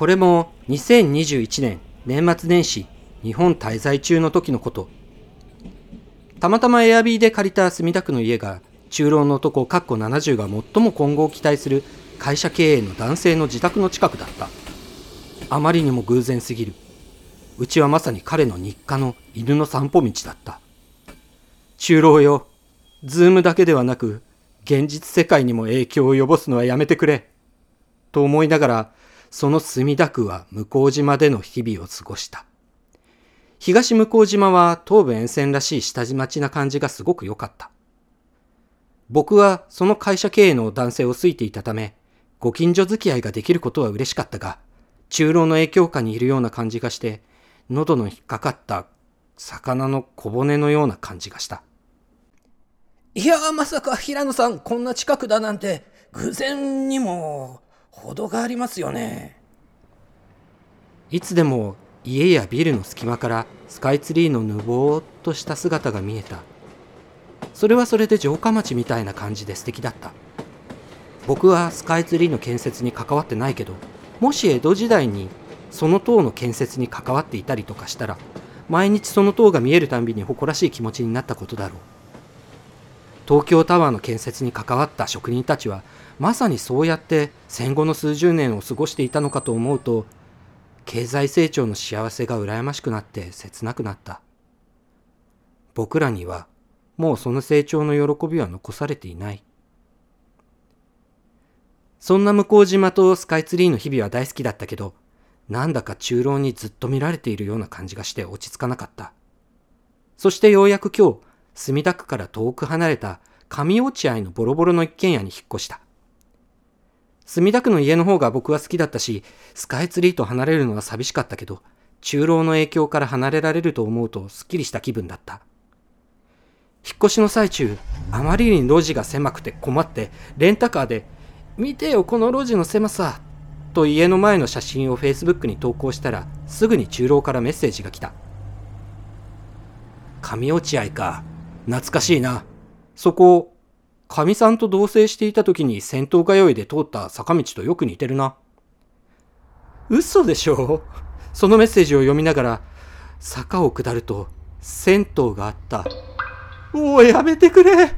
これも2021年年末年始日本滞在中の時のこと。たまたまエアビーで借りた墨田区の家が中老の男かっこ70が最も今後を期待する会社経営の男性の自宅の近くだった。あまりにも偶然すぎる。うちはまさに彼の日課の犬の散歩道だった。中老よ、ズームだけではなく、現実世界にも影響を及ぼすのはやめてくれ。と思いながら、その墨田区は向島での日々を過ごした。東向島は東部沿線らしい下地町な感じがすごく良かった。僕はその会社経営の男性を好いていたため、ご近所付き合いができることは嬉しかったが、中老の影響下にいるような感じがして、喉の引っかかった魚の小骨のような感じがした。いやまさか平野さんこんな近くだなんて偶然にも程がありますよね。いつでも家やビルの隙間からスカイツリーのぬぼーっとした姿が見えた。それはそれで城下町みたいな感じで素敵だった。僕はスカイツリーの建設に関わってないけど、もし江戸時代にその塔の建設に関わっていたりとかしたら毎日その塔が見えるたんびに誇らしい気持ちになったことだろう東京タワーの建設に関わった職人たちはまさにそうやって戦後の数十年を過ごしていたのかと思うと経済成長の幸せが羨ましくなって切なくなった僕らにはもうその成長の喜びは残されていないそんな向島とスカイツリーの日々は大好きだったけどなんだか中老にずっと見られているような感じがして落ち着かなかった。そしてようやく今日、墨田区から遠く離れた上落合のボロボロの一軒家に引っ越した。墨田区の家の方が僕は好きだったし、スカイツリーと離れるのは寂しかったけど、中老の影響から離れられると思うとすっきりした気分だった。引っ越しの最中、あまりに路地が狭くて困って、レンタカーで、見てよこの路地の狭さと家の前の写真を Facebook に投稿したらすぐに中老からメッセージが来た上落合か懐かしいな。そこかみさんと同棲していた時に戦闘通いで通った坂道とよく似てるな。嘘でしょ？そのメッセージを読みながら坂を下ると銭湯があった。もうやめてくれ。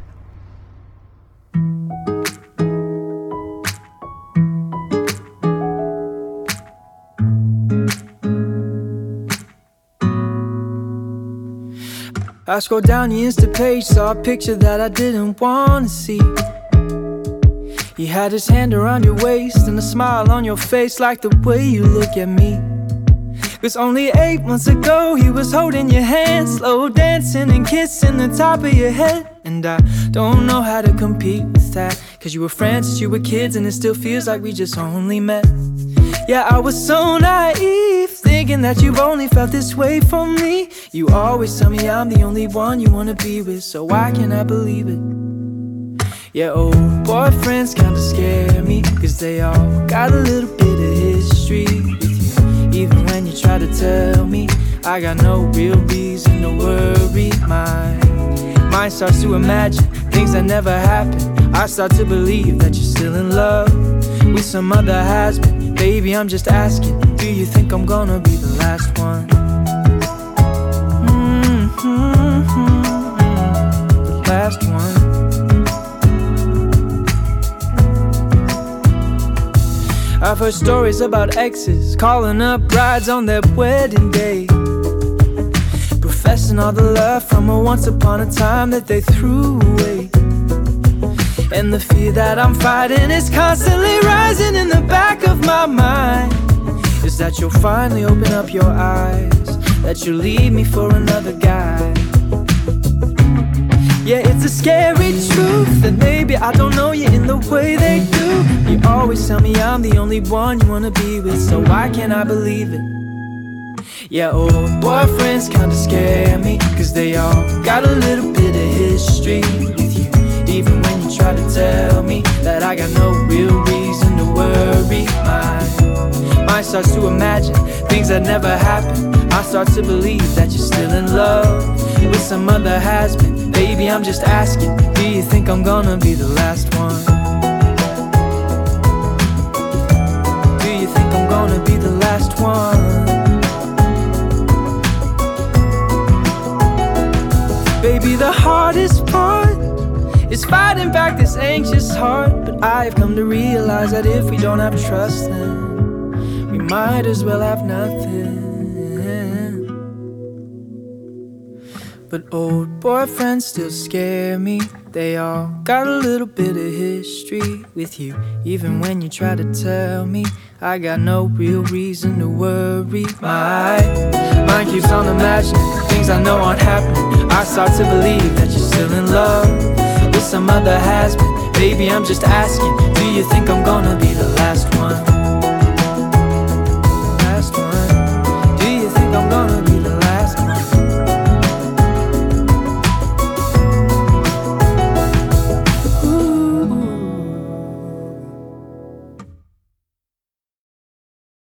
I scrolled down the Insta page, saw a picture that I didn't wanna see. He had his hand around your waist and a smile on your face, like the way you look at me. Cause only eight months ago, he was holding your hand, slow dancing and kissing the top of your head. And I don't know how to compete with that. Cause you were friends since you were kids, and it still feels like we just only met. Yeah, I was so naive, thinking that you've only felt this way for me. You always tell me I'm the only one you wanna be with, so why can't I believe it? Yeah, old boyfriends kinda scare me, cause they all got a little bit of history with you. Even when you try to tell me, I got no real reason to worry. My mind starts to imagine things that never happened. I start to believe that you're still in love with some other been. Baby, I'm just asking, do you think I'm gonna be the last one? Mm-hmm, the last one. I've heard stories about exes calling up brides on their wedding day. Professing all the love from a once upon a time that they threw away. And the fear that I'm fighting is constantly rising in the back of my mind. Is that you'll finally open up your eyes, that you'll leave me for another guy. Yeah, it's a scary truth that maybe I don't know you in the way they do. You always tell me I'm the only one you wanna be with, so why can't I believe it? Yeah, old boyfriends kinda scare me, cause they all got a little bit of history try to tell me that I got no real reason to worry. My mind starts to imagine things that never happened. I start to believe that you're still in love with some other has been. Baby, I'm just asking, do you think I'm gonna be the last one? Do you think I'm gonna be the last one? Baby, the hardest part anxious heart, but I've come to realize that if we don't have trust, then we might as well have nothing. But old boyfriends still scare me. They all got a little bit of history with you. Even when you try to tell me, I got no real reason to worry. My mind keeps on imagining things I know aren't happening. I start to believe that you're still in love with has been. Baby, I'm just asking, do you think I'm gonna be the last?